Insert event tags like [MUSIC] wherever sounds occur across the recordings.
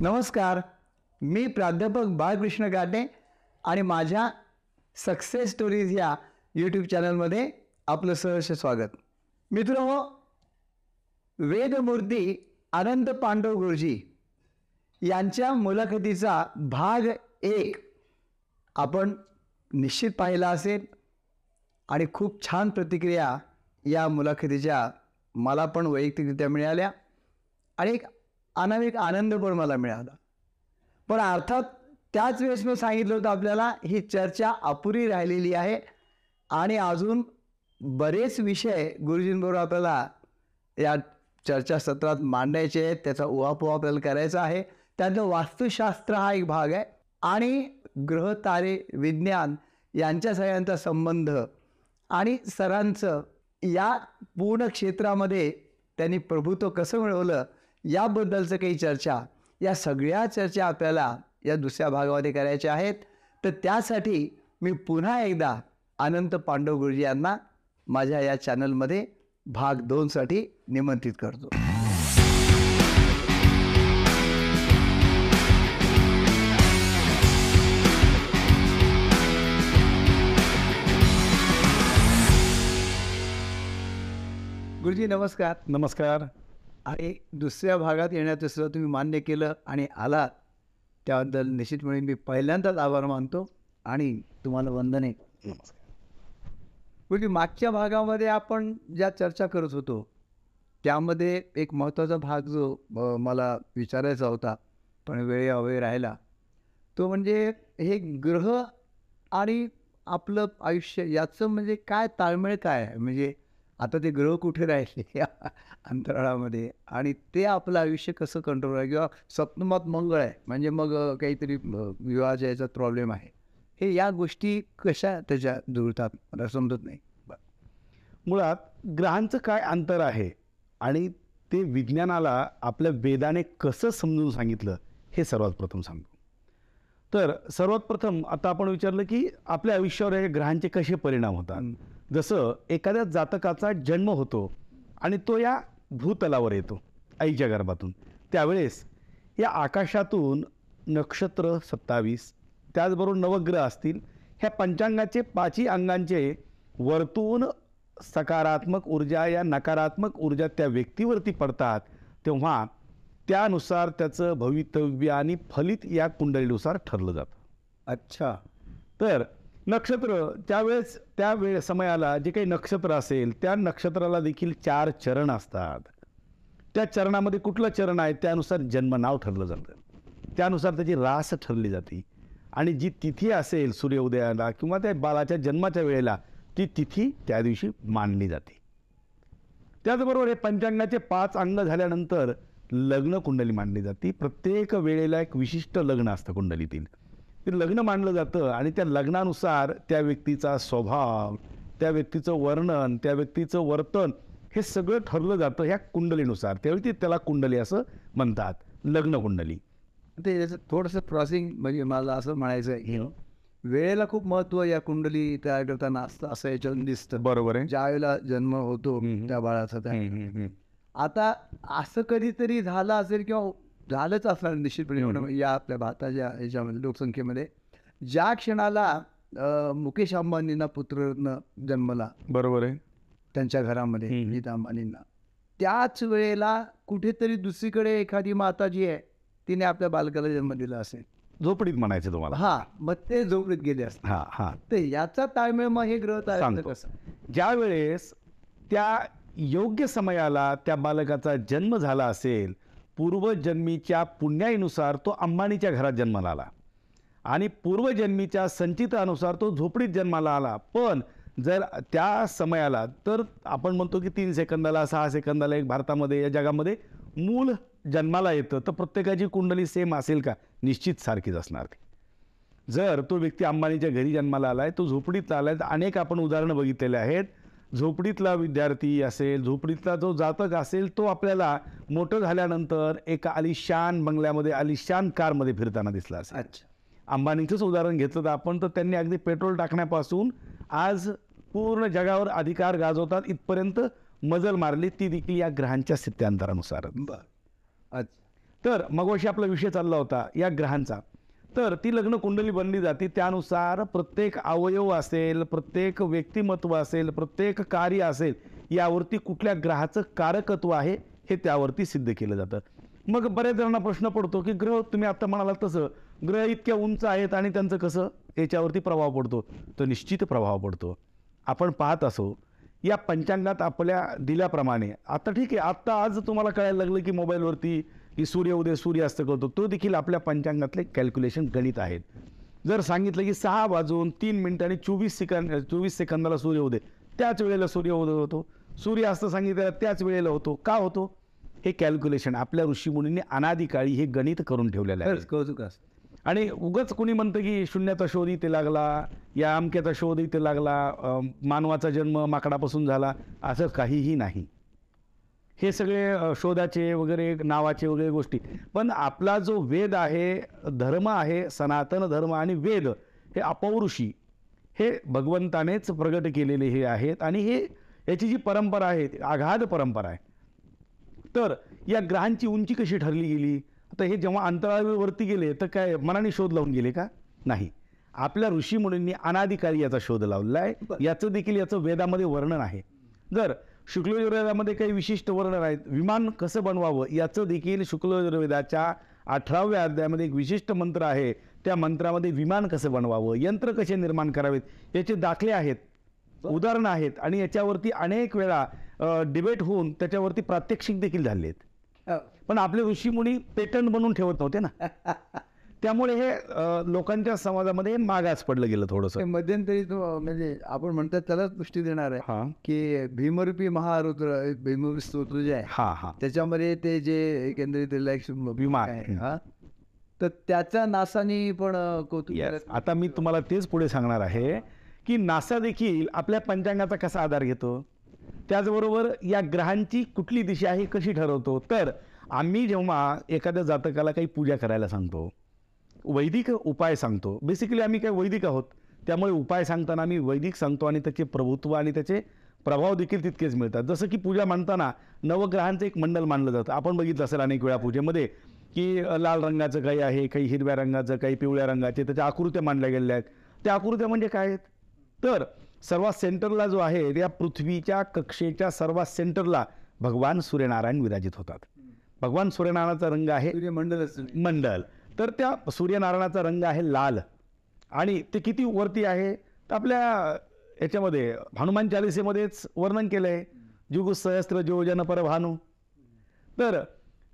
नमस्कार. मी प्राध्यापक बाळकृष्ण गाटे आणि माझ्या सक्सेस स्टोरीज या यूट्यूब चॅनलमध्ये आपलं सहर्ष स्वागत. मित्र हो, वेदमूर्ती अनंत पांडव गुरुजी यांच्या मुलाखतीचा भाग एक आपण निश्चित पाहिला असेल आणि खूप छान प्रतिक्रिया या मुलाखतीच्या मला पण वैयक्तिकरित्या मिळाल्या. आणि एक अनामिक आनंद पण मला मिळाला. पण अर्थात त्याच वेळेस मी सांगितलं होतं आपल्याला ही चर्चा अपुरी राहिलेली आहे. आणि अजून बरेच विषय गुरुजींबरोबर आपल्याला या चर्चासत्रात मांडायचे आहेत. त्याचा उहापोह आपल्याला करायचा आहे. त्यातलं वास्तुशास्त्र हा एक भाग आहे. आणि ग्रह तारे विज्ञान यांच्या सगळ्यांचा संबंध आणि सरांचं या पूर्ण क्षेत्रामध्ये त्यांनी प्रभुत्व कसं मिळवलं याबद्दलचं काही चर्चा या सगळ्या चर्चा आपल्याला या दुसऱ्या भागामध्ये करायच्या आहेत. तर त्यासाठी मी पुन्हा एकदा अनंत पांडव गुरुजी यांना माझ्या या चॅनलमध्ये भाग दोनसाठी निमंत्रित करतो. गुरुजी नमस्कार. नमस्कार. आणि दुसऱ्या भागात येण्याचं सुद्धा तुम्ही मान्य केलं आणि आलात त्याबद्दल निश्चितपणे म्हणजे मी पहिल्यांदाच आभार मानतो आणि तुम्हाला वंदने. नमस्कार म्हणजे मागच्या भागामध्ये आपण ज्या चर्चा करत होतो त्यामध्ये एक महत्त्वाचा भाग जो मला विचारायचा होता पण वेळ अवेळ राहिला. तो म्हणजे हे ग्रह आणि आपलं आयुष्य याचं म्हणजे काय ताळमेळ काय आहे? म्हणजे आता ते ग्रह कुठे राहिले? या [LAUGHS] अंतराळामध्ये. आणि ते आपलं आयुष्य कसं कंट्रोल आहे? किंवा सप्तमात मंगळ आहे. म्हणजे मग काहीतरी विवाह याचा प्रॉब्लेम आहे. हे या गोष्टी कशा त्याच्या जुळतात? मला समजत नाही. मुळात ग्रहांचं काय अंतर आहे? आणि ते विज्ञानाला आपल्या वेदाने कसं समजून सांगितलं? हे सर्वात प्रथम सांगतो. तर सर्वात प्रथम आता आपण विचारलं की आपल्या आयुष्यावर या ग्रहांचे कसे परिणाम होतात? जसं एखाद्या जातकाचा जन्म होतो आणि तो या भूतलावर येतो आईच्या गर्भातून. त्यावेळेस या आकाशातून नक्षत्र सत्तावीस त्याचबरोबर नवग्रह असतील ह्या पंचांगाचे पाचही अंगांचे वरतून सकारात्मक ऊर्जा या नकारात्मक ऊर्जा त्या व्यक्तीवरती पडतात तेव्हा त्यानुसार त्याचं भवितव्य आणि फलित या कुंडलीनुसार ठरलं जातं. अच्छा. तर नक्षत्र त्यावेळेस त्या वेळ समयाला जे काही नक्षत्र असेल त्या नक्षत्राला देखील चार चरण असतात. त्या चरणामध्ये कुठलं चरण आहे त्यानुसार जन्मनाव ठरलं जातं. त्यानुसार त्याची रास ठरली जाते. आणि जी तिथी असेल सूर्योदयाला किंवा त्या बाळाच्या जन्माच्या वेळेला ती तिथी त्या दिवशी मानली जाते. त्याचबरोबर हे पंचांगाचे पाच अंग झाल्यानंतर लग्न कुंडली मांडली जाते. प्रत्येक वेळेला एक विशिष्ट लग्न असतं कुंडलीतील. ते लग्न मानलं जातं आणि त्या लग्नानुसार त्या व्यक्तीचा स्वभाव त्या व्यक्तीचं वर्णन त्या व्यक्तीचं वर्तन हे सगळं ठरलं जातं ह्या कुंडलीनुसार. त्यावेळी ते त्याला कुंडली असं म्हणतात. लग्न कुंडली. ते याचं थोडंसं क्रॉसिंग म्हणजे मला असं म्हणायचं आहे की वेळेला खूप महत्त्व या कुंडली तयार करताना असतं असं याच्यातून दिसतं. बरोबर आहे. ज्या वेळेला जन्म होतो. त्या बाळाचा त्या. आता असं कधीतरी झालं असेल किंवा झालंच असणार निश्चितपणे या आपल्या भारताच्या ह्याच्यामध्ये लोकसंख्येमध्ये. ज्या क्षणाला मुकेश अंबानींना पुत्ररत्न जन्मला. बरोबर आहे. त्यांच्या घरामध्ये. नीता अंबानींना. त्याच वेळेला कुठेतरी दुसरीकडे एखादी माता जी आहे तिने आपल्या बालकाला जन्म दिला असेल. झोपडीत म्हणायचं तुम्हाला. हा मग ते झोपडीत गेले असते. हा हा. तर याचा ताळमेळ मग हे ग्रह. कसं ज्या वेळेस त्या योग्य समयाला त्या बालकाचा जन्म झाला असेल पूर्वजन्मीच्या पुण्याईनुसार तो अंबानीच्या घरात जन्माला आला. आणि पूर्वजन्मीच्या संचितानुसार तो झोपडीत जन्माला आला. पण जर त्या समयाला तर आपण म्हणतो की तीन सेकंदाला सहा सेकंदाला एक भारतामध्ये या जगामध्ये मूल जन्माला येतं. तर प्रत्येकाची कुंडली सेम असेल का? निश्चित सारखीच असणार जर तो व्यक्ती अंबानीच्या घरी जन्माला आलाय तो झोपडीतला आलाय तर अनेक आपण उदाहरणं बघितलेले आहेत. झोपडीतला विद्यार्थी असेल झोपडीतला जो जातक असेल तो आपल्याला मोठं झाल्यानंतर एका आलिशान बंगल्यामध्ये आलिशान कारमध्ये फिरताना दिसला असेल. अच्छा. अंबानीचंच उदाहरण घेतलं तर आपण तर त्यांनी अगदी पेट्रोल टाकण्यापासून आज पूर्ण जगावर अधिकार गाजवतात इथपर्यंत मजल मारली ती देखील या ग्रहांच्या स्थित्यांतरानुसार तर मगवशी आपला विषय चालला होता या ग्रहांचा. तर ती लग्न कुंडली बनली जाते. त्यानुसार प्रत्येक अवयव असेल प्रत्येक व्यक्तिमत्व असेल प्रत्येक कार्य असेल यावरती कुठल्या ग्रहाचं कारकत्व आहे हे त्यावरती सिद्ध केलं जातं. मग बऱ्याच जणांना प्रश्न पडतो की ग्रह तुम्ही आत्ता म्हणाला तसं ग्रह इतक्या उंच आहेत आणि त्यांचं कसं? याच्यावरती प्रभाव पडतो. तर निश्चित प्रभाव पडतो. आपण पाहत असो या पंचांगात आपल्या दिल्याप्रमाणे आता ठीक आहे आत्ता आज तुम्हाला कळायला लागलं की मोबाईलवरती की सूर्य उदय सूर्यास्त करतो तो देखील आपल्या पंचांगातले कॅल्क्युलेशन गणित आहेत. जर सांगितलं की सहा वाजून तीन मिनिटं आणि चोवीस सेकंद चोवीस सेकंदाला सूर्य उदय त्याच वेळेला सूर्य उदय होतो. सूर्यास्त सांगितलं त्याच वेळेला होतो. का होतो? हे कॅल्क्युलेशन आपल्या ऋषीमुनींनी अनादिकाळी हे गणित करून ठेवलेलं आहे. कौतुक आणि उगच कोणी म्हणतं की शून्याचा शोध इथे लागला या अमक्याचा शोध इथे लागला मानवाचा जन्म माकडापासून झाला असं काहीही नाही. हे सगळे शोधाचे वगैरे नावाचे वगैरे गोष्टी. पण आपला जो वेद आहे धर्म आहे सनातन धर्म आणि वेद हे अपौरुषी. हे भगवंतानेच प्रगट केलेले हे आहेत आणि हे याची जी परंपरा आहे आघाद परंपरा आहे. तर या ग्रहांची उंची कशी ठरली गेली? आता हे जेव्हा अंतराळवरती गेले तर काय मनाने शोध लावून गेले का? नाही. आपल्या ऋषीमुनींनी अनाधिकारी याचा शोध लावलेला आहे याचं देखील याचं वेदामध्ये वर्णन आहे. जर शुक्लयजुर्वेदामध्ये काही विशिष्ट वर्णन आहेत. विमान कसं बनवावं? याचं देखील शुक्लयजुर्वेदाच्या अठराव्या अध्यायामध्ये एक विशिष्ट मंत्र आहे. त्या मंत्रामध्ये विमान कसं बनवावं? यंत्र कसे निर्माण करावेत? याचे दाखले आहेत उदाहरणं आहेत आणि याच्यावरती अनेक वेळा डिबेट होऊन त्याच्यावरती प्रात्यक्षिक देखील झाले आहेत हो. पण आपले ऋषीमुनी पेटंट बनवून ठेवत नव्हते ना? [LAUGHS] त्यामुळे हे लोकांच्या समाजामध्ये मागास पडलं गेलं थोडंसं. मध्यंतरी तो म्हणजे आपण म्हणतात त्यालाच पुष्टी देणार आहे हा. की भीमरूपी महारुद्र भीमरूपी स्तोत्र जे आहे हा हा. त्याच्यामध्ये ते जे एकंदरीत रिलॅक्स विमान. आहे, हा. तर त्याच्या नासानी पण कौतुक. आता मी तुम्हाला तेच पुढे सांगणार आहे की नासा देखील आपल्या पंचांगाचा कसा आधार घेतो? त्याचबरोबर या ग्रहांची कुठली दिशा आहे कशी ठरवतो? तर आम्ही जेव्हा एखाद्या जातकाला काही पूजा करायला सांगतो वैदिक उपाय सांगतो. बेसिकली आम्ही काही वैदिक आहोत. त्यामुळे उपाय सांगताना आम्ही वैदिक सांगतो आणि त्याचे प्रभुत्व आणि त्याचे प्रभाव देखील तितकेच मिळतात. जसं की पूजा मांडताना नवग्रहांचं एक मंडल मानलं जातं. आपण बघितलं असेल अनेक वेळा पूजेमध्ये की लाल रंगाचं काही आहे काही हिरव्या रंगाचं काही पिवळ्या रंगाचे त्याच्या आकृत्या मांडल्या गेलेल्या आहेत. त्या आकृत्या म्हणजे काय आहेत? तर सर्वात सेंटरला जो आहे त्या पृथ्वीच्या कक्षेच्या सर्वात सेंटरला भगवान सूर्यनारायण विराजित होतात. भगवान सूर्यनारायणाचा रंग आहे असतं मंडल. तर त्या सूर्यनारायणाचा रंग आहे लाल. आणि ते किती वरती आहे? तर आपल्या याच्यामध्ये हनुमान चालिसेमध्येच वर्णन केलं आहे जुगु सहस्त्र योजन पर भानू. तर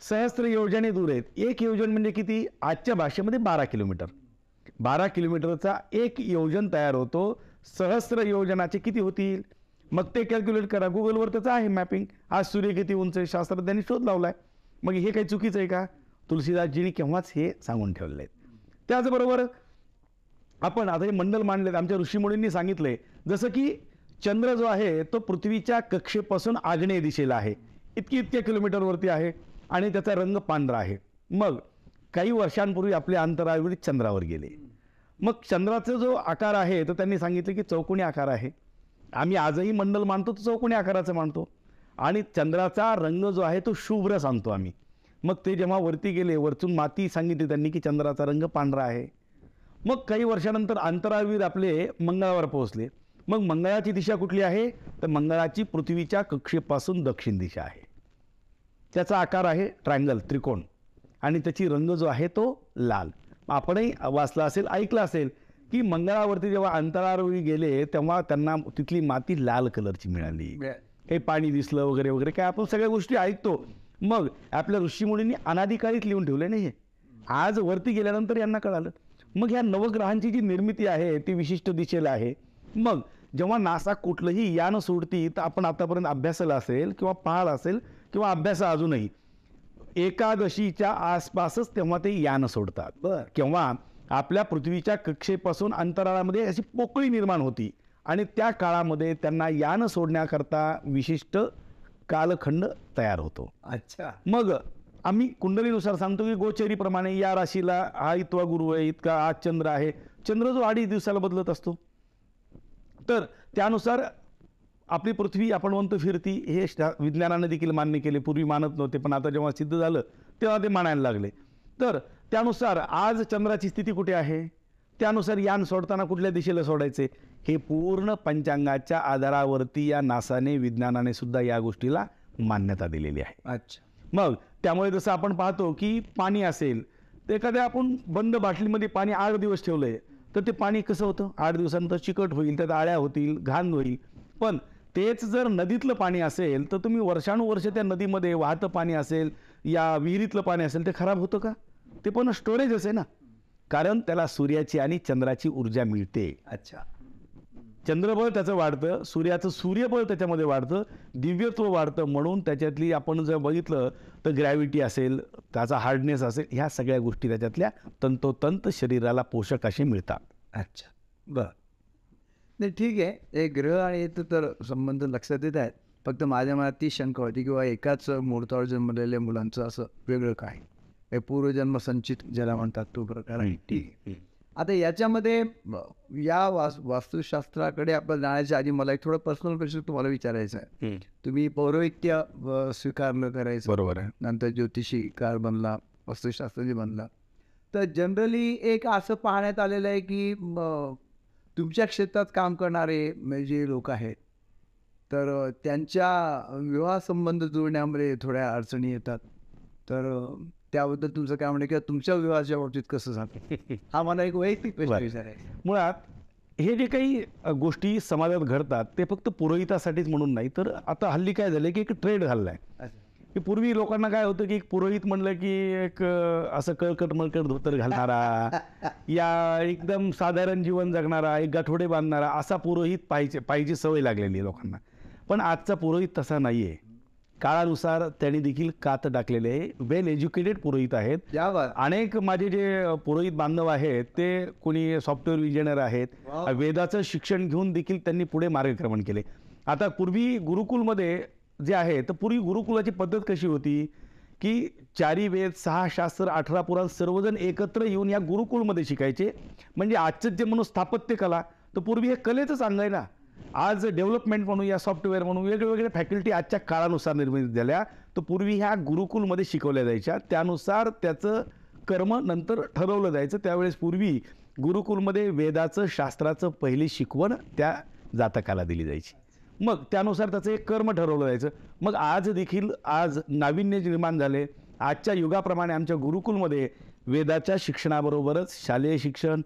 सहस्त्र योजने दूर आहेत. एक योजन म्हणजे किती? आजच्या भाषेमध्ये बारा किलोमीटर. बारा किलोमीटरचा एक योजन तयार होतो. सहस्त्र योजनाचे किती होतील? मग ते कॅल्क्युलेट करा. गुगलवर त्याचं आहे मॅपिंग आज सूर्य किती उंच आहे? शास्त्रज्ञांनी शोध लावला आहे मग हे काही चुकीचं आहे का? तुलसीदासजींनी केव्हाच हे सांगून ठेवलेलं आहे त्याचबरोबर आपण आता हे मंडल मांडलेत आमच्या ऋषीमुनींनी सांगितलंय जसं की चंद्र जो आहे तो पृथ्वीच्या कक्षेपासून आग्नेय दिशेला आहे. इतकी इतक्या किलोमीटरवरती आहे आणि त्याचा रंग पांढरा आहे. मग काही वर्षांपूर्वी आपले अंतराळवीर चंद्रावर गेले. मग चंद्राचा जो आकार आहे तर त्यांनी सांगितलं की चौकोनी आकार आहे. आम्ही आजही मंडल मानतो तो चौकोनी आकाराचं मानतो. आणि चंद्राचा रंग जो आहे तो शुभ्र सांगतो आम्ही. मग ते जेव्हा वरती गेले वरतून माती सांगितली त्यांनी की चंद्राचा रंग पांढरा आहे. मग काही वर्षानंतर अंतराळवीर आपले मंगळावर पोहोचले. मग मंगळाची दिशा कुठली आहे? तर मंगळाची पृथ्वीच्या कक्षेपासून दक्षिण दिशा आहे. त्याचा आकार आहे ट्रायंगल त्रिकोण. आणि त्याची रंग जो आहे तो लाल. आपणही वाचला असेल ऐकलं असेल की मंगळावरती जेव्हा अंतराळवीर गेले तेव्हा त्यांना तिथली माती लाल कलरची मिळाली. काही पाणी दिसलं वगैरे वगैरे काय आपण सगळ्या गोष्टी ऐकतो. मग आपल्या ऋषीमुनींनी अनाधिकारीत लिहून ठेवले नाही हे? आज वरती गेल्यानंतर यांना कळालं. मग ह्या नवग्रहांची जी निर्मिती आहे ती विशिष्ट दिशेला आहे. मग जेव्हा नासा कुठलंही यान सोडती तर आपण आतापर्यंत अभ्यासाला असेल किंवा पाहाल असेल किंवा अभ्यास अजूनही एकादशीच्या आसपासच तेव्हा ते यान सोडतात. बर. किंवा आपल्या पृथ्वीच्या कक्षेपासून अंतराळामध्ये अशी पोकळी निर्माण होती आणि त्या काळामध्ये त्यांना यान सोडण्याकरता विशिष्ट कालखंड तयार होतो. अच्छा. मग आम्ही कुंडलीनुसार सांगतो की गोचरीप्रमाणे या राशीला हा इतवा गुरु आहे इतका आज चंद्र आहे. चंद्र जो अडीच दिवसाला बदलत असतो. तर त्यानुसार आपली पृथ्वी आपण म्हणतो फिरती हे विज्ञानाने देखील मान्य केले. पूर्वी मानत नव्हते पण आता जेव्हा सिद्ध झालं तेव्हा ते मानायला लागले. तर त्यानुसार आज चंद्राची स्थिती कुठे आहे? त्यानुसार यान सोडताना कुठल्या दिशेला सोडायचे? हे पूर्ण पंचांगाच्या आधारावरती या नासाने विज्ञानाने सुद्धा या गोष्टीला मान्यता दिलेली आहे. अच्छा. मग त्यामुळे जसं आपण पाहतो की पाणी असेल तर एखाद्या आपण बंद बाटलीमध्ये पाणी आठ दिवस ठेवलंय तर ते पाणी कसं होतं? आठ दिवसानंतर चिकट होईल त्यात आळ्या होतील घाण होईल. पण तेच जर नदीतलं पाणी असेल तर तुम्ही वर्षानुवर्ष त्या नदीमध्ये वाहतं पाणी असेल या विहिरीतलं पाणी असेल ते खराब होतं का? ते पण स्टोरेज आहे ना? कारण त्याला सूर्याची आणि चंद्राची ऊर्जा मिळते. अच्छा. चंद्रबळ त्याचं वाढतं सूर्याचं सूर्यबळ त्याच्यामध्ये वाढतं दिव्यत्व वाढतं म्हणून त्याच्यातली आपण जर बघितलं तर ग्रॅव्हिटी असेल त्याचा हार्डनेस असेल ह्या सगळ्या गोष्टी त्याच्यातल्या तंतोतंत शरीराला पोषक असे मिळतात. अच्छा. बर. नाही ठीक आहे. हे ग्रह आणि याचं तर संबंध लक्षात येत आहेत. फक्त माझ्या मनात ती शंका होती किंवा एकाच मुहूर्तावर जन्मलेल्या मुलांचं असं वेगळं काय? हे पूर्वजन्म संचित ज्याला म्हणतात तो प्रकार आहे. ठीक आहे. आता याच्यामध्ये या वास वास्तुशास्त्राकडे आपण जाण्याच्या आधी मला एक थोडं पर्सनल क्वेश्चन तुम्हाला विचारायचं आहे. तुम्ही पौरोहित्य स्वीकारलं करायचं. बरोबर आहे. नंतर ज्योतिषीकार बनला वास्तुशास्त्रज्ञ बनला. तर जनरली एक असं पाहण्यात आलेलं आहे की तुमच्या क्षेत्रात काम करणारे जे लोक आहेत तर त्यांच्या विवाह संबंध जुळण्यामध्ये थोड्या अडचणी येतात. तर त्याबद्दल तुमचं काय म्हणणं आहे? किंवा तुमच्या विवाहाच्या बाबतीत कसं झालं? [LAUGHS] हा मला एक वैयक्तिक प्रश्न. विचारायचा मुळात हे जे काही गोष्टी समाजात घडतात ते फक्त पुरोहितासाठीच म्हणून नाही तर आता हल्ली काय झालं की एक ट्रेड घाललाय अच्छा. की पूर्वी लोकांना काय होतं की एक पुरोहित म्हणलं की एक असं कळकट मळकट धोतर घालणारा [LAUGHS] या एकदम साधारण जीवन जगणारा एक गाठोडे बांधणारा असा पुरोहित पाहिजे पाहिजे सवय लागलेली आहे लोकांना. पण आजचा पुरोहित तसा नाही आहे काळानुसार त्यांनी देखील कात टाकलेले वेल एज्युकेटेड पुरोहित आहेत. अनेक माझे जे पुरोहित बांधव आहेत ते कोणी सॉफ्टवेअर इंजिनियर आहेत. वेदाचं शिक्षण घेऊन देखील त्यांनी पुढे मार्गक्रमण केले. आता पूर्वी गुरुकुलमध्ये जे आहे तर पूर्वी गुरुकुलाची पद्धत कशी होती? की चारी वेद सहा शास्त्र अठरा पुराण सर्वजण एकत्र येऊन या गुरुकुलमध्ये शिकायचे. म्हणजे आजचं जे म्हणून स्थापत्य कला. तर पूर्वी हे कलेचंच अंग आहे ना. आज डेव्हलपमेंट म्हणून या सॉफ्टवेअर म्हणून वेगवेगळ्या फॅकल्टी आजच्या काळानुसार निर्मित झाल्या. तर पूर्वी ह्या गुरुकुलमध्ये शिकवल्या जायच्या. त्यानुसार त्याचं कर्म नंतर ठरवलं जायचं. त्यावेळेस पूर्वी गुरुकुलमध्ये वेदाचं शास्त्राचं पहिली शिकवण त्या जातकाला दिली जायची. मग त्यानुसार त्याचं एक कर्म ठरवलं जायचं. मग आज देखील आज नाविन्य निर्माण झाले. आजच्या युगाप्रमाणे आमच्या गुरुकुलमध्ये वेदाच्या शिक्षणाबरोबरच शालेय शिक्षण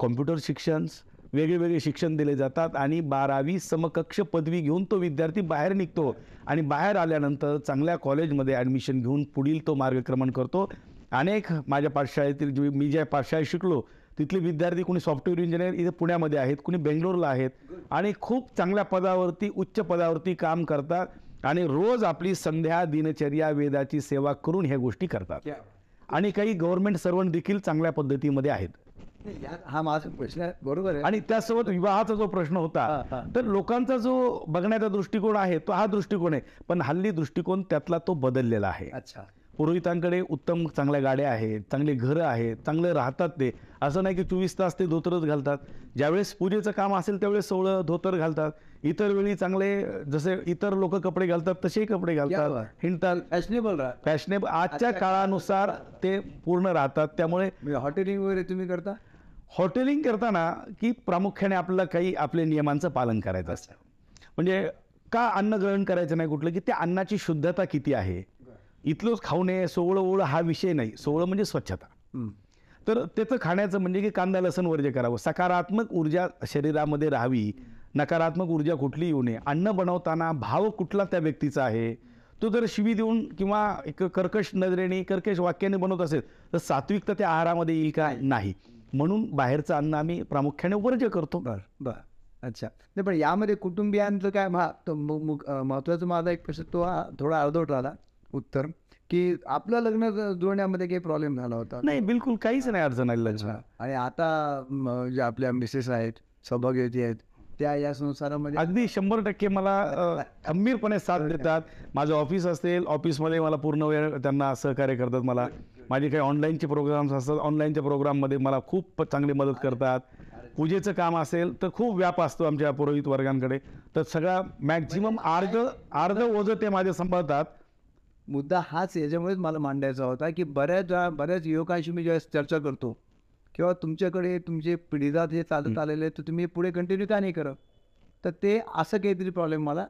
कॉम्प्युटर शिक्षण वेगळे वेगळे शिक्षण दिले जातात आणि बारावी समकक्ष पदवी घेऊन तो विद्यार्थी बाहेर निघतो आणि बाहेर आल्यानंतर चांगल्या कॉलेजमध्ये ॲडमिशन घेऊन पुढील तो मार्गक्रमण करतो. अनेक माझ्या पाठशाळेतील जे मी ज्या पाठशाळेत शिकलो तिथले विद्यार्थी कोणी सॉफ्टवेअर इंजिनियर इथे पुण्यामध्ये आहेत कोणी बेंगलोरला आहेत आणि खूप चांगल्या पदावरती उच्च पदावरती काम करतात आणि रोज आपली संध्या दिनचर्या वेदाची सेवा करून ह्या गोष्टी करतात. आणि काही गव्हर्नमेंट सर्वंट देखील चांगल्या पद्धतीमध्ये आहेत. हा माझा प्रश्न बरोबर आहे. आणि त्यासोबत विवाहाचा जो प्रश्न होता. तर लोकांचा जो बघण्याचा दृष्टिकोन आहे तो हा दृष्टिकोन आहे. पण हल्ली दृष्टिकोन त्यातला तो बदललेला आहे. अच्छा. पुरोहितांकडे उत्तम चांगल्या गाड्या आहेत चांगले घरं आहेत चांगले राहतात ते. असं नाही की चोवीस तास ते धोतरच घालतात. ज्यावेळेस पूजेचं काम असेल त्यावेळेस सोवळं धोतर घालतात. इतर वेळी चांगले जसे इतर लोक कपडे घालतात तसेही कपडे घालतात. हिंडतात. फॅशनेबल फॅशनेबल आजच्या काळानुसार ते पूर्ण राहतात. त्यामुळे म्हणजे हॉटेलिंग वगैरे तुम्ही करता? हॉटेलिंग करताना की प्रामुख्याने आपल्याला काही आपल्या नियमांचं पालन करायचं असतं. म्हणजे का अन्न ग्रहण करायचं नाही कुठलं? की त्या अन्नाची शुद्धता किती आहे? इथलंच खाऊ नये सोवळं ओवळं हा विषय नाही. सोवळं म्हणजे स्वच्छता. तर त्याचं खाण्याचं म्हणजे की कांदा लसण वर्ज्य करावं. सकारात्मक ऊर्जा शरीरामध्ये राहावी. नकारात्मक ऊर्जा कुठली येऊ नये. अन्न बनवताना भाव कुठला त्या व्यक्तीचा आहे? तो जर शिवी देऊन किंवा एक कर्कश नजरेने कर्कश वाक्याने बनवत असेल तर सात्विकता त्या आहारामध्ये येईल का नाही? म्हणून बाहेरचं अन्न आम्ही प्रामुख्याने वर्ज्य करतो. बर बर. अच्छा. नाही पण यामध्ये कुटुंबियांचं काय महा तो मु- मु- अं, महत्त्वाचा माझा एक प्रश्न तो थोडा अर्धवट राहिला. उत्तर की आपलं लग्न ज- जुळण्यामध्ये काही प्रॉब्लेम झाला होता? नाही बिलकुल काहीच नाही अडचण आली लग्न आणि आता ज्या आपल्या मिसेस आहेत सौभाग्यवती आहेत त्या या संसारामध्ये अगदी शंभर टक्के मला अ, खंबीरपणे साथ देतात. माझं ऑफिस असेल ऑफिसमध्ये मला पूर्ण वेळ त्यांना सहकार्य करतात मला. माझे काही ऑनलाईनचे प्रोग्राम्स असतात ऑनलाईनच्या प्रोग्राममध्ये मला खूप चांगली मदत करतात. पूजेचं काम असेल तर खूप व्याप असतो आमच्या पुरोहित वर्गांकडे. तर सगळा मॅक्झिमम अर्ध अर्ध ओझं ते माझे सांभाळतात. मुद्दा हाच याच्यामुळेच मला मांडायचा होता की बऱ्याच वेळा बऱ्याच युवकांशी मी ज्यावेळेस चर्चा करतो किंवा तुमच्याकडे तुमचे पिढीजात हे चालत आलेले तर तुम्ही पुढे कंटिन्यू का नाही करत? तर ते असं काहीतरी प्रॉब्लेम मला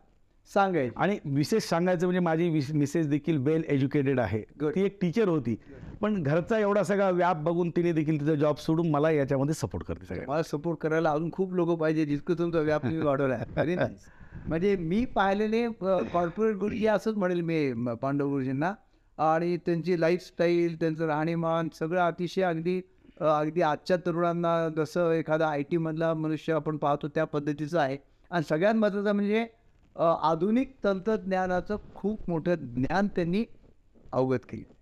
सांगायचे. आणि विशेष सांगायचं म्हणजे माझी मिसेस देखील वेल एज्युकेटेड आहे. ती एक टीचर होती. पण घरचा एवढा सगळा व्याप बघून तिने देखील तिचा जॉब सोडून मला याच्यामध्ये सपोर्ट करते सगळ्या मला सपोर्ट करायला अजून खूप लोक पाहिजे जितकं तुमचा व्याप तुम्ही [LAUGHS] वाढवला आहे. म्हणजे मी पाहिलेले कॉर्पोरेट गुरुजी असंच म्हणेल मी म- पांडव गुरुजींना. आणि त्यांची लाईफस्टाईल त्यांचं राहणीमान सगळं अतिशय अगदी अगदी आजच्या तरुणांना जसं एखादा आय टीमधला मनुष्य आपण पाहतो त्या पद्धतीचं आहे. आणि सगळ्यात महत्त्वाचं म्हणजे आधुनिक तंत्रज्ञानाचं खूप मोठं ज्ञान त्यांनी अवगत केलं.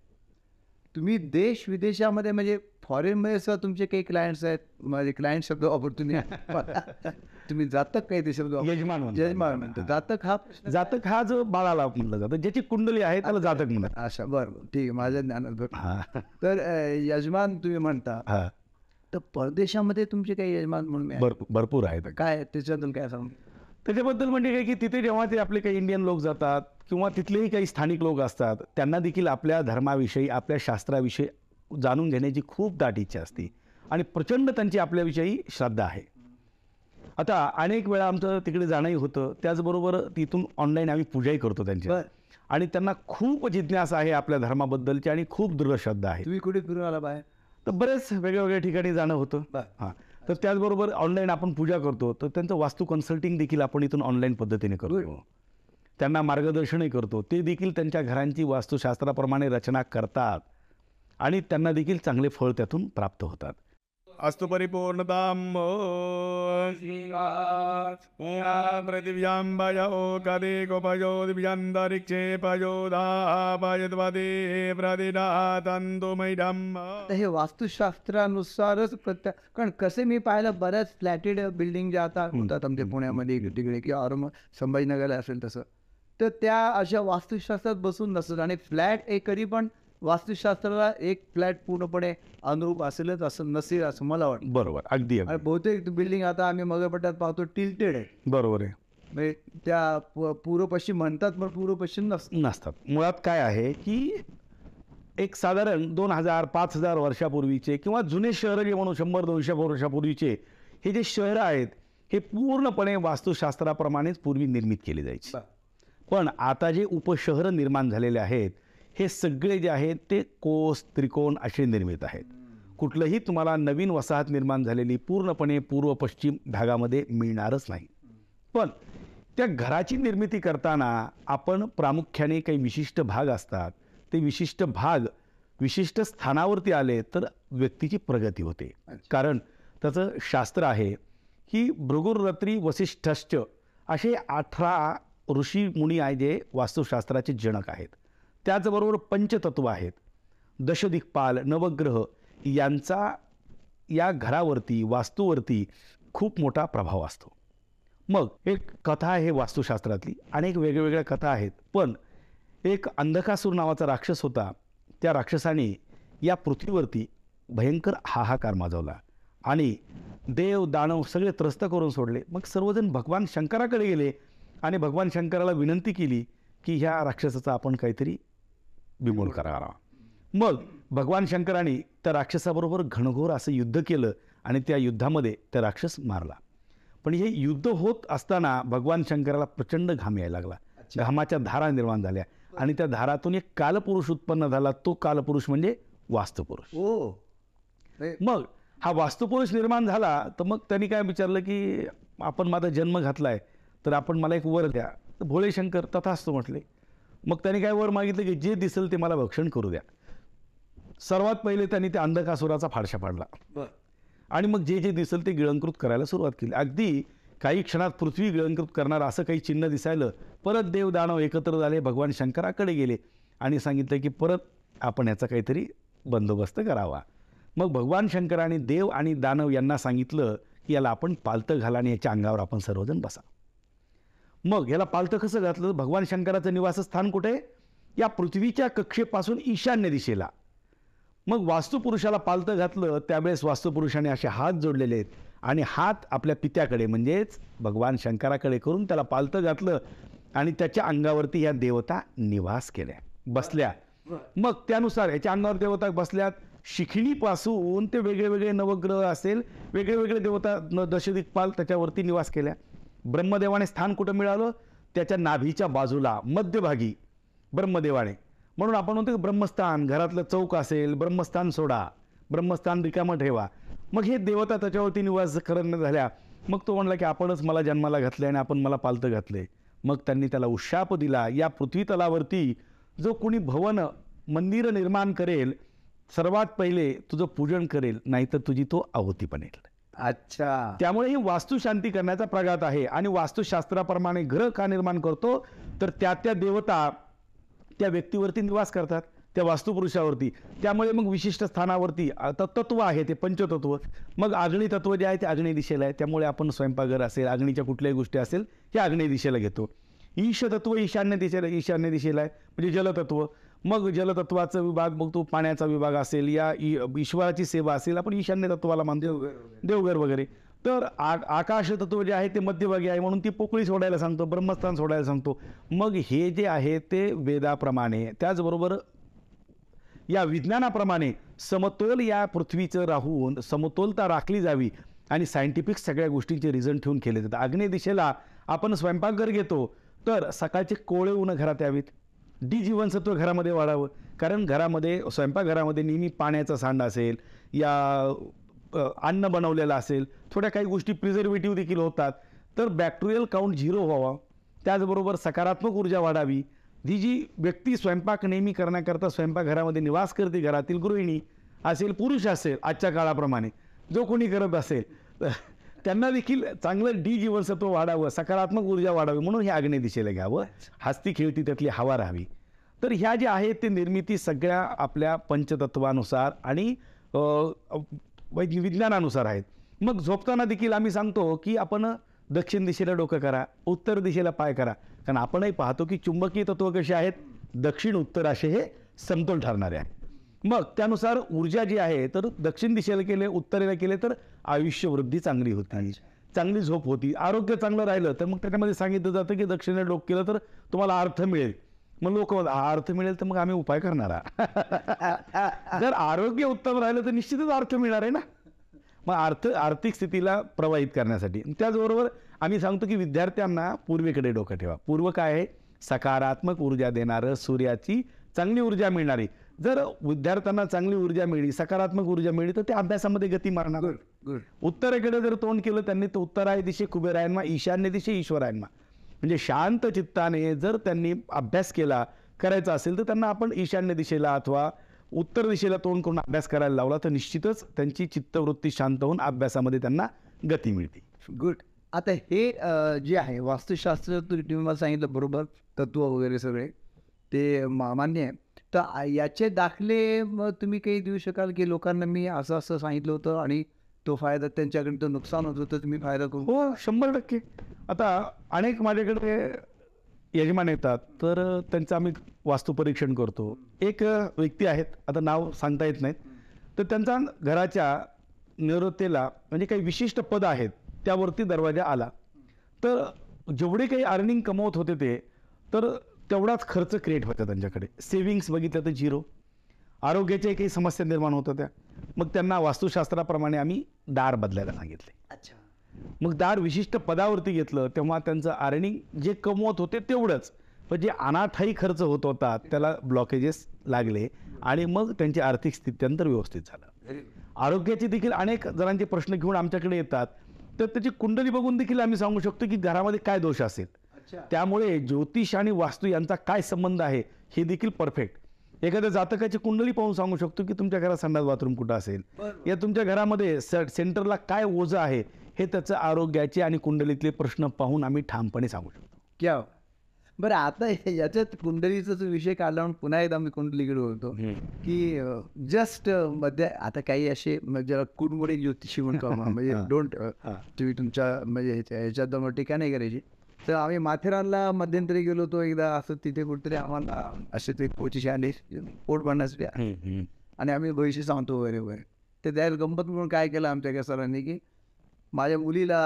तुम्ही देश विदेशामध्ये म्हणजे फॉरेनमध्ये सुद्धा तुमचे काही क्लायंट्स आहेत. माझे क्लायंट शब्द वापरतो मी. [LAUGHS] तुम्ही जातक काही ते शब्द. यजमान म्हणतात. यजमान म्हणतो जातक हा जातक हा जो बाळाला म्हणलं जातं ज्याची कुंडली आहे त्याला जातक म्हणतात. अशा बरं ठीक आहे माझ्या ज्ञानात तर यजमान तुम्ही म्हणता. हा. तर परदेशामध्ये तुमचे काही यजमान म्हणून भरपूर आहेत. काय त्याच्याबद्दल काय सांगू? त्याच्याबद्दल म्हणजे काय की तिथे जेव्हा ते आपले काही इंडियन लोक जातात किंवा तिथलेही काही स्थानिक लोक असतात त्यांना देखील आपल्या धर्माविषयी आपल्या शास्त्राविषयी जाणून घेण्याची खूप दाट इच्छा असते. आणि प्रचंड त्यांची आपल्याविषयी श्रद्धा आहे. आता अनेक वेळा आमचं तिकडे जाणंही होतं. त्याचबरोबर तिथून ऑनलाईन आम्ही पूजाही करतो त्यांची आणि त्यांना खूप जिज्ञासा आहे आपल्या धर्माबद्दलची आणि खूप दृढ श्रद्धा आहे. तुम्ही कुठे फिरून आला बाहेर? तर बरेच वेगळ्या वेगळ्या ठिकाणी जाणं होतं. हां. तर त्याचबरोबर ऑनलाईन आपण पूजा करतो. तर त्यांचं वास्तू कन्सल्टिंग देखील आपण इथून ऑनलाईन पद्धतीने करतो. त्यांना मार्गदर्शनही करतो. ते देखील त्यांच्या घरांची वास्तुशास्त्राप्रमाणे रचना करतात. आणि त्यांना देखील चांगले फळ त्यातून प्राप्त होतात. अस्तु परिपूर्णतां पृथिव्याम्बयो कदे गोपयो दिव्यान्तरिक्षे पयोधापयद्वदे प्रतिदातन्तुमैडम् तर हे वास्तुशास्त्रानुसारच प्रत्येक कारण कसे मी पाहिलं बऱ्याच फ्लॅटेड बिल्डिंग ज्या आता होतात आमच्या पुण्यामध्ये इकडे तिकडे किंवा औरंग संभाजीनगरला असेल तसं तर त्या अशा वास्तुशास्त्रात बसून नसतात आणि फ्लॅट एक कधी पण वास्तुशास्त्राला एक फ्लॅट पूर्णपणे अनुरूप असेलच असं नसेल असं मला वाटतं. बरोबर अगदी आणि अगदी बहुतेक बिल्डिंग आता आम्ही मगरपट्ट्यात पाहतो टिल्टेड आहे बरोबर आहे. म्हणजे त्या प- पूर्व पश्चिम म्हणतात पण पूर्व पश्चिम नसतं नसतात. मुळात काय आहे की एक साधारण दोन हजार पाच हजार वर्षापूर्वीचे किंवा जुने शहरं जे म्हणू शंभर दोनशे वर्षापूर्वीचे हे जे शहरं आहेत हे पूर्णपणे वास्तुशास्त्राप्रमाणेच पूर्वी निर्मित केली जायची. पण आता जे उपशहरं निर्माण झालेले आहेत हे सगळे जे आहेत ते कोस त्रिकोण असे निर्मित आहेत. कुठलंही तुम्हाला नवीन वसाहत निर्माण झालेली पूर्णपणे पूर्व पश्चिम भागामध्ये मिळणारच नाही. पण त्या घराची निर्मिती करताना आपण प्रामुख्याने काही विशिष्ट भाग असतात. ते विशिष्ट भाग विशिष्ट स्थानावरती आले तर व्यक्तीची प्रगती होते. कारण त्याचं शास्त्र आहे की भृगुररत्री वसिष्ठश्च असे अठरा ऋषी मुनी आहे जे वास्तुशास्त्राचे जनक आहेत. त्याचबरोबर पंचतत्व आहेत. दशदिक्पाल नवग्रह यांचा या घरावरती वास्तूवरती खूप मोठा प्रभाव असतो. मग एक कथा आहे वास्तुशास्त्रातली. अनेक वेगवेगळ्या कथा आहेत. पण एक अंधकासूर नावाचा राक्षस होता. त्या राक्षसाने या पृथ्वीवरती भयंकर हाहाकार माजवला आणि देव दानव सगळे त्रस्त करून सोडले. मग सर्वजण भगवान शंकराकडे गेले आणि भगवान शंकराला विनंती केली की ह्या राक्षसाचा आपण काहीतरी बिमोड करावा. मग भगवान शंकराने त्या राक्षसाबरोबर घनघोर असं युद्ध केलं आणि त्या युद्धामध्ये त्या राक्षस मारला. पण हे युद्ध होत असताना भगवान शंकराला प्रचंड घाम यायला लागला. घामाच्या धारा निर्माण झाल्या आणि त्या धारातून एक कालपुरुष उत्पन्न झाला. तो कालपुरुष म्हणजे वास्तुपुरुष. ओ. मग हा वास्तुपुरुष निर्माण झाला तर मग त्यांनी काय विचारलं की आपण माझा जन्म घातलाय तर आपण मला एक वर द्या. तर भोळे शंकर तथास्तु म्हटले मग त्यांनी काय वर मागितलं की जे दिसेल ते मला भक्षण करू द्या. सर्वात पहिले त्यांनी त्या अंधकासुराचा फाडशा पाडला आणि मग जे जे दिसेल ते गिळंकृत करायला सुरुवात केली. अगदी काही क्षणात पृथ्वी गिळंकृत करणार असं काही चिन्ह दिसायलं परत देव दानव एकत्र झाले भगवान शंकराकडे गेले आणि सांगितलं की परत आपण याचा काहीतरी बंदोबस्त करावा. मग भगवान शंकराने देव आणि दानव यांना सांगितलं की याला आपण पालतं घाला आणि याच्या अंगावर आपण सर्वजण बसा. मग याला पालतं कसं घातलं? भगवान शंकराचं निवासस्थान कुठे? या पृथ्वीच्या कक्षेपासून ईशान्य दिशेला. मग वास्तुपुरुषाला पालथं घातलं त्यावेळेस वास्तुपुरुषाने असे हात जोडलेले आहेत. आणि हात आपल्या पित्याकडे म्हणजेच भगवान शंकराकडे करून त्याला पालथं घातलं आणि त्याच्या अंगावरती ह्या देवता निवास केल्या. बसल्या. मग त्यानुसार याच्या अंगावर देवता बसल्यात. शिखिणीपासून ते वेगळे वेगळे नवग्रह असेल वेगळे वेगळे देवता न दशदिक्पाल त्याच्यावरती निवास केल्या. ब्रह्मदेवाने स्थान कुठं मिळालं? त्याच्या नाभीच्या बाजूला मध्यभागी. ब्रह्मदेवाने. म्हणून आपण म्हणतो की ब्रह्मस्थान घरातलं चौक असेल ब्रह्मस्थान सोडा. ब्रह्मस्थान रिकामं ठेवा. मग हे देवता त्याच्यावरती निवास करणं झाल्या. मग तो म्हणला की आपणच मला जन्माला घातले आणि आपण मला पालतं घातले मग त्यांनी त्याला उशाप दिला. या पृथ्वीतलावरती जो कुणी भवन मंदिर निर्माण करेल सर्वात पहिले तुझं पूजन करेल नाहीतर तुझी तो आहुती बनेल. अच्छा. त्यामुळे ही वास्तुशांती करण्याचा प्रघात आहे. आणि वास्तुशास्त्राप्रमाणे ग्रह का निर्माण करतो? तर त्या त्या देवता त्या व्यक्तीवरती निवास करतात त्या वास्तुपुरुषावरती. त्यामुळे मग विशिष्ट स्थानावरती आता तत्व आहे ते पंचतत्व. मग आग्नेय तत्व जे आहे ते आग्नेय दिशेला आहे. त्यामुळे आपण स्वयंपाकघर असेल अग्नीच्या कुठल्याही गोष्टी असेल हे आग्नेय दिशेला घेतो. ईश तत्व ईशान्य दिशेला ईशान्य दिशेला आहे. म्हणजे जलतत्व. मग जलतत्वाचा विभाग मग तो पाण्याचा विभाग असेल या ईश्वराची सेवा असेल आपण ईशान्य तत्वाला मानतो. देवघर वगैरे. तर आ आकाश तत्व जे आहे ते मध्यभागी आहे म्हणून ती पोकळी सोडायला सांगतो ब्रह्मस्थान सोडायला सांगतो. मग हे जे आहे ते वेदाप्रमाणे त्याचबरोबर या विज्ञानाप्रमाणे समतोल या पृथ्वीचं राहून समतोलता राखली जावी आणि सायंटिफिक सगळ्या गोष्टींचे रिझन ठेवून केले जातात. आग्नेय दिशेला आपण स्वयंपाकघर घेतो तर सकाळचे कोळे ऊन घरात यावीत. डी जीवनसत्व घरामध्ये वाढावं. कारण घरामध्ये स्वयंपाकघरामध्ये नेहमी पाण्याचा सांड असेल या अन्न बनवलेलं असेल थोड्या काही गोष्टी प्रिझर्वेटिव्ह देखील होतात. तर बॅक्टेरियल काउंट झिरो व्हावा. त्याचबरोबर सकारात्मक ऊर्जा वाढावी. ही जी व्यक्ती स्वयंपाक नेहमी करण्याकरता स्वयंपाकघरामध्ये निवास करते घरातील गृहिणी असेल पुरुष असेल आजच्या काळाप्रमाणे जो कोणी करत असेल त्यांना देखील चांगलं डी जीवनसत्व वाढावं सकारात्मक ऊर्जा वाढावी म्हणून हे आग्नेय दिशेला घ्यावं. हस्ती खेळती त्यातली हवा राहावी. तर ह्या ज्या आहेत ते निर्मिती सगळ्या आपल्या पंचतत्वानुसार आणि वैज्ञ विज्ञानानुसार आहेत. मग झोपताना देखील आम्ही सांगतो की आपण दक्षिण दिशेला डोकं करा उत्तर दिशेला पाय करा. कारण आपणही पाहतो की चुंबकीय तत्व कसे आहेत? दक्षिण उत्तर असे हे समतोल ठरणारे आहे मग त्यानुसार ऊर्जा जी आहे तर दक्षिण दिशेला केले उत्तरेला केले तर आयुष्य वृद्धी चांगली होती. चांगली. झोप होती. आरोग्य चांगलं राहिलं तर मग त्याच्यामध्ये सांगितलं जातं की दक्षिणेला डोक केलं तर तुम्हाला अर्थ मिळेल. मग लोक हा अर्थ मिळेल तर मग आम्ही उपाय करणार आहे." [LAUGHS] जर आरोग्य उत्तम राहिलं तर निश्चितच अर्थ मिळणार आहे ना? मग अर्थ आर्थिक स्थितीला प्रवाहित करण्यासाठी. त्याचबरोबर आम्ही सांगतो की विद्यार्थ्यांना पूर्वेकडे डोकं ठेवा. पूर्व काय आहे? सकारात्मक ऊर्जा देणारं सूर्याची चांगली ऊर्जा मिळणारी. जर विद्यार्थ्यांना चांगली ऊर्जा मिळली सकारात्मक ऊर्जा मिळली तर ते अभ्यासामध्ये गती मारणार. गुड उत्तरेकडे जर तोंड केलं त्यांनी तर उत्तराय दिशे कुबेरायनमा ईशान्य दिशे ईश्वरायनमा म्हणजे शांत चित्ताने जर त्यांनी अभ्यास केला करायचा असेल तर त्यांना आपण ईशान्य दिशेला अथवा उत्तर दिशेला तोंड करून अभ्यास करायला लावला तर निश्चितच त्यांची चित्तवृत्ती शांत होऊन अभ्यासामध्ये त्यांना गती मिळते. गुड आता हे जे आहे वास्तुशास्त्र तुम्ही मला सांगितलं बरोबर तत्व वगैरे सगळे ते मान्य आहे. तर याचे दाखले मग तुम्ही काही देऊ शकाल की लोकांना मी असं असं सांगितलं होतं आणि तो फायदा त्यांच्याकडे तो नुकसान होत होतं तुम्ही फायदा करू हो शंभर टक्के. आता अनेक माझ्याकडे यजमान येतात तर त्यांचं आम्ही वास्तुपरीक्षण करतो. एक व्यक्ती आहेत आता नाव सांगता येत नाहीत तर त्यांचा घराच्या निवृत्तीला म्हणजे काही विशिष्ट पद आहेत त्यावरती दरवाजा आला. तर जेवढे काही अर्निंग कमवत होते ते तर तेवढाच खर्च क्रिएट होता त्यांच्याकडे. सेविंग्स बघितलं तर झिरो आरोग्याच्या काही समस्या निर्माण होत होत्या. मग त्यांना वास्तुशास्त्राप्रमाणे आम्ही दार बदलायला सांगितले. अच्छा. मग दार विशिष्ट पदावरती घेतलं तेव्हा त्यांचं अर्निंग जे कमवत होते तेवढंच. पण जे अनाठाई खर्च होत होता त्याला ब्लॉकेजेस लागले आणि मग त्यांची आर्थिक स्थित्यंतर व्यवस्थित झालं. आरोग्याचे देखील अनेक जणांचे प्रश्न घेऊन आमच्याकडे येतात. तर त्याची कुंडली बघून देखील आम्ही सांगू शकतो की घरामध्ये काय दोष असेल? त्यामुळे ज्योतिष आणि वास्तू यांचा काय संबंध आहे हे देखील परफेक्ट एखाद्या जातकाची कुंडली पाहून सांगू शकतो की तुमच्या घरात संडास बाथरूम कुठं असेल? या तुमच्या घरामध्ये सेंटरला काय ओझं आहे हे त्याचं आरोग्याचे आणि कुंडलीतले प्रश्न पाहून आम्ही ठामपणे सांगू शकतो. क्या बरं आता हे- याच्यात कुंडलीचा जो विषय काढला म्हणून पुन्हा एकदा मी कुंडलीकडे होतो की जस्टमध्ये आता काही असे म्हणजे ज्याला कुडमुडे ज्योतिषी म्हणतो [LAUGHS] म्हणजे हा. डोंट हा. तुम्ही तुमच्या म्हणजे ह्याच्या- ह्याच्यात नाही करायची. तर आम्ही माथेरानला मध्यंतरी गेलो होतो. एकदा असं तिथे कुठेतरी आम्हाला असे ते कोचिशी आले पोट भरण्यासाठी आणि आम्ही भविष्य सांगतो वगैरे वगैरे. ते द्यायला गंमत म्हणून काय केलं आमच्या एका सरांनी की माझ्या मुलीला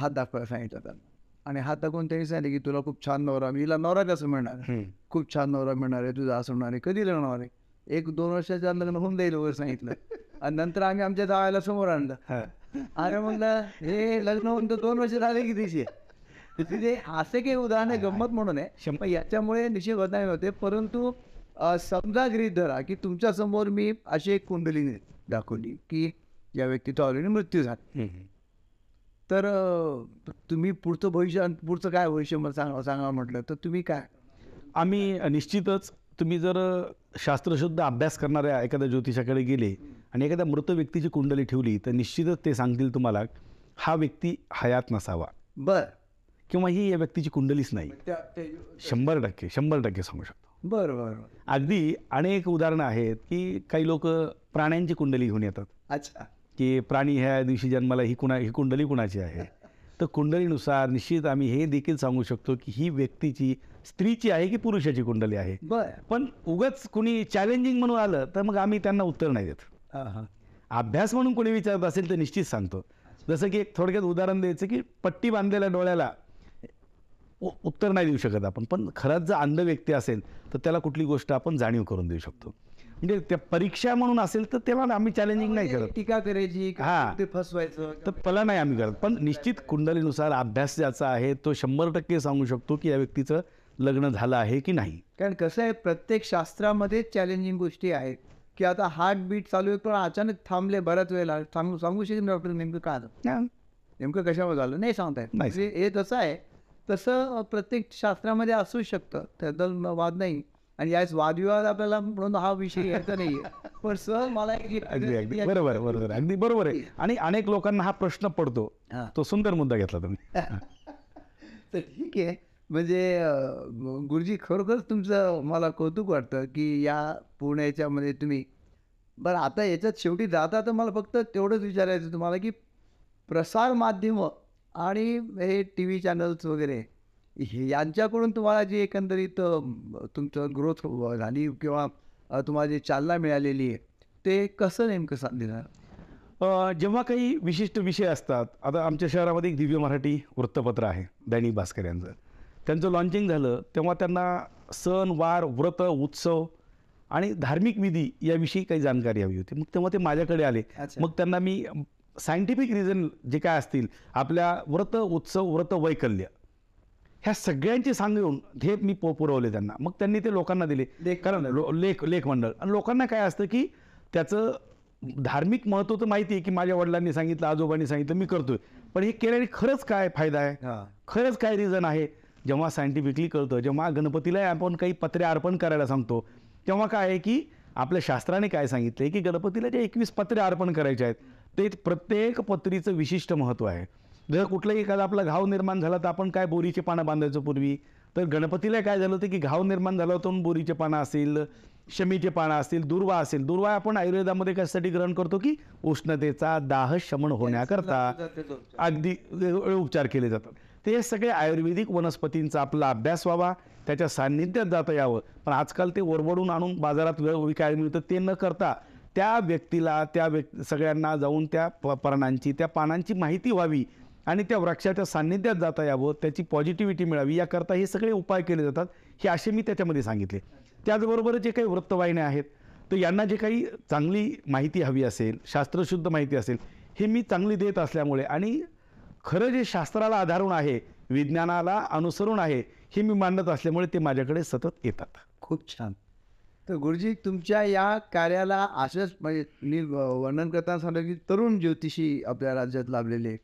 हात दाखवायला सांगितलं त्यांना आणि हात दाखवून त्यांनी सांगितलं की तुला खूप छान नवरा हिला नवरा कसं मिळणार. खूप छान नवरा मिळणार आहे तुझा असं होणार आहे कधी लग्न होणार आहे? एक दोन वर्षाच्या लग्न होऊन जाईल वगैरे सांगितलं. आणि नंतर आम्ही आमच्या जावायला समोर आणलं. अरे म्हणलं हे लग्न होऊन तर दोन वर्ष झाले की तिचे. तिथे असे काही उदाहरण आहे गंमत म्हणून आहे. याच्यामुळे निश्चित बदनामी होते परंतु समजा गृहित धरा की तुमच्यासमोर मी अशी एक कुंडली दाखवली की या व्यक्तीचा ऑलरेडी मृत्यू झाला. तर तुम्ही पुढचं भविष्य पुढचं काय भविष्य मला सांगा सांगा म्हटलं तर तुम्ही काय? आम्ही निश्चितच तुम्ही जर शास्त्रशुद्ध अभ्यास करणाऱ्या एखाद्या ज्योतिषाकडे गेले आणि एखाद्या मृत व्यक्तीची कुंडली ठेवली तर निश्चितच ते सांगतील तुम्हाला हा व्यक्ती हयात नसावा. बर. किंवा ही या व्यक्तीची कुंडलीच नाही. शंभर टक्के शंभर टक्के सांगू शकतो. बरं बरं अगदी अनेक उदाहरणं आहेत की काही लोक प्राण्यांची कुंडली घेऊन येतात. अच्छा. की प्राणी ह्या दिवशी जन्माला ही कुणा ही कुंडली कुणाची आहे? [LAUGHS] तर कुंडलीनुसार निश्चित आम्ही हे देखील सांगू शकतो की ही व्यक्तीची स्त्रीची आहे की पुरुषाची कुंडली आहे? पण उगाच कुणी चॅलेंजिंग म्हणून आलं तर मग आम्ही त्यांना उत्तर नाही देत. अभ्यास म्हणून कोणी विचारत असेल तर निश्चित सांगतो. जसं की एक थोडक्यात उदाहरण द्यायचं की पट्टी बांधलेल्या डोळ्याला उत्तर नाही देऊ शकत आपण. पण खरंच जर अंध व्यक्ती असेल तर त्याला कुठली गोष्ट आपण जाणीव करून देऊ शकतो. म्हणजे त्या परीक्षा म्हणून असेल तर तेव्हा आम्ही चॅलेंजिंग नाही करत. टीका करायची हां. ते फसवायचं तर पहिला नाही आम्ही करत. पण निश्चित कुंडलीनुसार अभ्यास ज्याचा आहे तो शंभर टक्के सांगू शकतो की या व्यक्तीचं लग्न झालं आहे की नाही. कारण कसं आहे प्रत्येक शास्त्रामध्ये चॅलेंजिंग गोष्टी आहेत. की आता हार्ट बीट चालू आहे पण अचानक थांबले बऱ्याच वेळेला. सांगू सांगू शकेल डॉक्टर नेमकं काय झालं? नेमकं कशामुळे झालं? नाही सांगता येत. नाही. म्हणजे हे तसं आहे. तसं प्रत्येक शास्त्रामध्ये असू शकतं. त्याबद्दल वाद नाही. आणि याच वादविवाद आपल्याला म्हणून हा विषय यायचा नाही पण सर मला एक- अगदी अगदी. बरोबर बरोबर. अगदी बरोबर आहे. आणि अनेक लोकांना हा प्रश्न पडतो. तो सुंदर मुद्दा घेतला तुम्ही. [LAUGHS] तर ठीक आहे. म्हणजे गुरुजी खरोखरच तुमचं मला कौतुक वाटतं की या पूर्ण याच्यामध्ये तुम्ही बरं आता याच्यात शेवटी जाता तर मला फक्त तेवढंच विचारायचं तुम्हाला की प्रसार माध्यमं आणि हे टी व्ही चॅनल्स वगैरे हे यांच्याकडून तुम्हाला जी एकंदरीत तुमचं ग्रोथ झाली किंवा तुम्हाला जी चालना मिळालेली आहे ते कसं नेमकं अ, जेव्हा काही विशिष्ट विषय असतात आता आमच्या शहरामध्ये एक दिव्य मराठी वृत्तपत्र आहे दैनिक भास्कर यांचं. त्यांचं लॉन्चिंग झालं तेव्हा त्यांना सण वार व्रत उत्सव आणि धार्मिक विधी याविषयी काही जाणकारी हवी होती. मग तेव्हा ते माझ्याकडे आले. मग त्यांना मी सायंटिफिक रिझन जे काय असतील आपल्या व्रत उत्सव व्रत वैकल्य ह्या सगळ्यांची सांगून हे मी पु- पुरवले त्यांना. मग त्यांनी ते लोकांना दिले. लेख कारण लो- लेख लेख मंडळ. आणि लोकांना काय असतं की त्याचं धार्मिक महत्त्व तर माहिती आहे की माझ्या वडिलांनी सांगितलं आजोबांनी सांगितलं मी करतोय. पण हे केल्याने खरंच काय फायदा आहे? खरंच काय रिझन आहे? जेव्हा सायंटिफिकली कळतं जेव्हा गणपतीला आपण काही पत्रे अर्पण करायला सांगतो तेव्हा काय आहे की आपल्या शास्त्राने काय सांगितलं की गणपतीला जे एकवीस पत्रे अर्पण करायचे आहेत ते प्रत्येक पत्रीचं विशिष्ट महत्त्व आहे. जर कुठलाही एखादा आपला घाव निर्माण झाला तर आपण काय बोरीचे पानं बांधायचो पूर्वी? तर गणपतीला काय झालं होतं की घाव निर्माण झाला होता म्हणून बोरीचे पानं असेल शमीचे पानं असतील दुर्वा असेल. दुर्वा आपण आयुर्वेदामध्ये कशासाठी ग्रहण करतो की? उष्णतेचा दाह शमन होण्याकरता अगदी वेगवेगळे उपचार केले जातात. ते सगळे आयुर्वेदिक वनस्पतींचा आपला अभ्यास व्हावा त्याच्या सान्निध्यात जाता यावं. पण आजकाल ते ओरबडून आणून बाजारात वेळ विकायला मिळतं ते न करता त्या व्यक्तीला त्या व्यक् सगळ्यांना जाऊन त्या प पर्णांची त्या पानांची माहिती व्हावी आणि त्या वृक्षाच्या सान्निध्यात जाता यावं त्याची पॉझिटिव्हिटी मिळावी याकरता हे सगळे उपाय केले जातात हे असे मी त्याच्यामध्ये सांगितले. त्याचबरोबर जे काही वृत्तवाहिन्या आहेत तर यांना जे काही चांगली माहिती हवी असेल शास्त्रशुद्ध माहिती असेल हे मी चांगली देत असल्यामुळे आणि खरं जे शास्त्राला आधारून आहे विज्ञानाला अनुसरून आहे हे मी मांडत असल्यामुळे ते माझ्याकडे सतत येतात. खूप छान. तर गुरुजी तुमच्या या कार्याला असंच म्हणजे मी वर्णन करताना सांगितलं की तरुण ज्योतिषी आपल्या राज्यात लाभलेले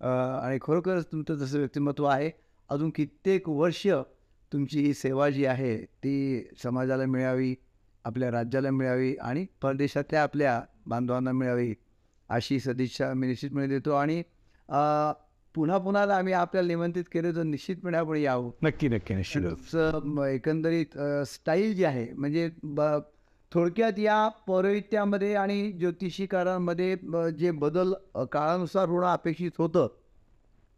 आणि खरोखरच तुमचं जसं व्यक्तिमत्व आहे अजून कित्येक वर्ष तुमची ही सेवा जी आहे ती समाजाला मिळावी आपल्या राज्याला मिळावी आणि परदेशातल्या आपल्या बांधवांना मिळावी अशी सदिच्छा मी निश्चितपणे देतो. आणि पुन्हा पुन्हा आम्ही आपल्याला निमंत्रित केलं तर निश्चितपणे आपण यावं. नक्की नक्की निश्चित एकंदरीत स्टाईल जी आहे म्हणजे ब थोडक्यात या पौरोहित्यामध्ये आणि ज्योतिषीकारांमध्ये जे बदल काळानुसार होणं अपेक्षित होतं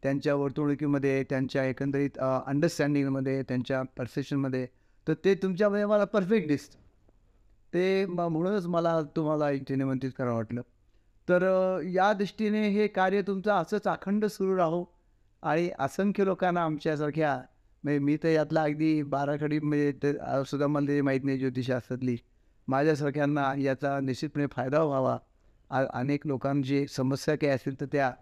त्यांच्या वर्तणुकीमध्ये त्यांच्या एकंदरीत अंडरस्टँडिंगमध्ये त्यांच्या परसेप्शनमध्ये तर ते तुमच्यामध्ये मला परफेक्ट दिसतं. ते म्हणूनच मला तुम्हाला इथे निमंत्रित करावं वाटलं. तर या दृष्टीने हे कार्य तुमचं असंच अखंड सुरू राहो. आणि असंख्य लोकांना आमच्यासारख्या म्हणजे मी तर यातला अगदी बाराखडी म्हणजे सुद्धा मला त्याची माहीत नाही ज्योतिषशास्त्रातली. माझ्यासारख्यांना याचा निश्चितपणे फायदा व्हावा. अनेक लोकांची समस्या काही असतील तर त्या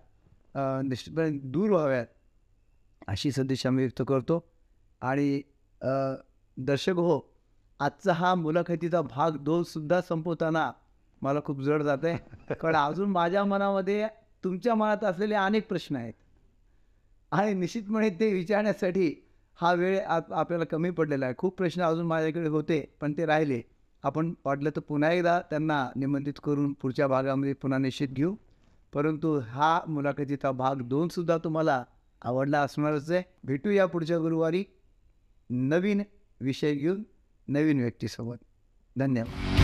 निश्चितपणे दूर व्हाव्यात अशी सदिच्छा मी व्यक्त करतो. आणि दर्शक हो आजचा हा मुलाखतीचा भाग दोन सुद्धा संपवताना मला खूप जड जात आहे कारण अजून माझ्या मनामध्ये तुमच्या मनात असलेले अनेक प्रश्न आहेत. आणि निश्चितपणे ते विचारण्यासाठी हा वेळ आप आपल्याला कमी पडलेला आहे. खूप प्रश्न अजून माझ्याकडे होते पण ते राहिले. आपण वाटलं तर पुन्हा एकदा त्यांना निमंत्रित करून पुढच्या भागामध्ये पुन्हा निश्चित घेऊ. परंतु हा मुलाखतीचा भाग दोनसुद्धा तुम्हाला आवडला असणारच आहे. भेटूया पुढच्या गुरुवारी. नवीन विषय घेऊन नवीन व्यक्तीसोबत. धन्यवाद.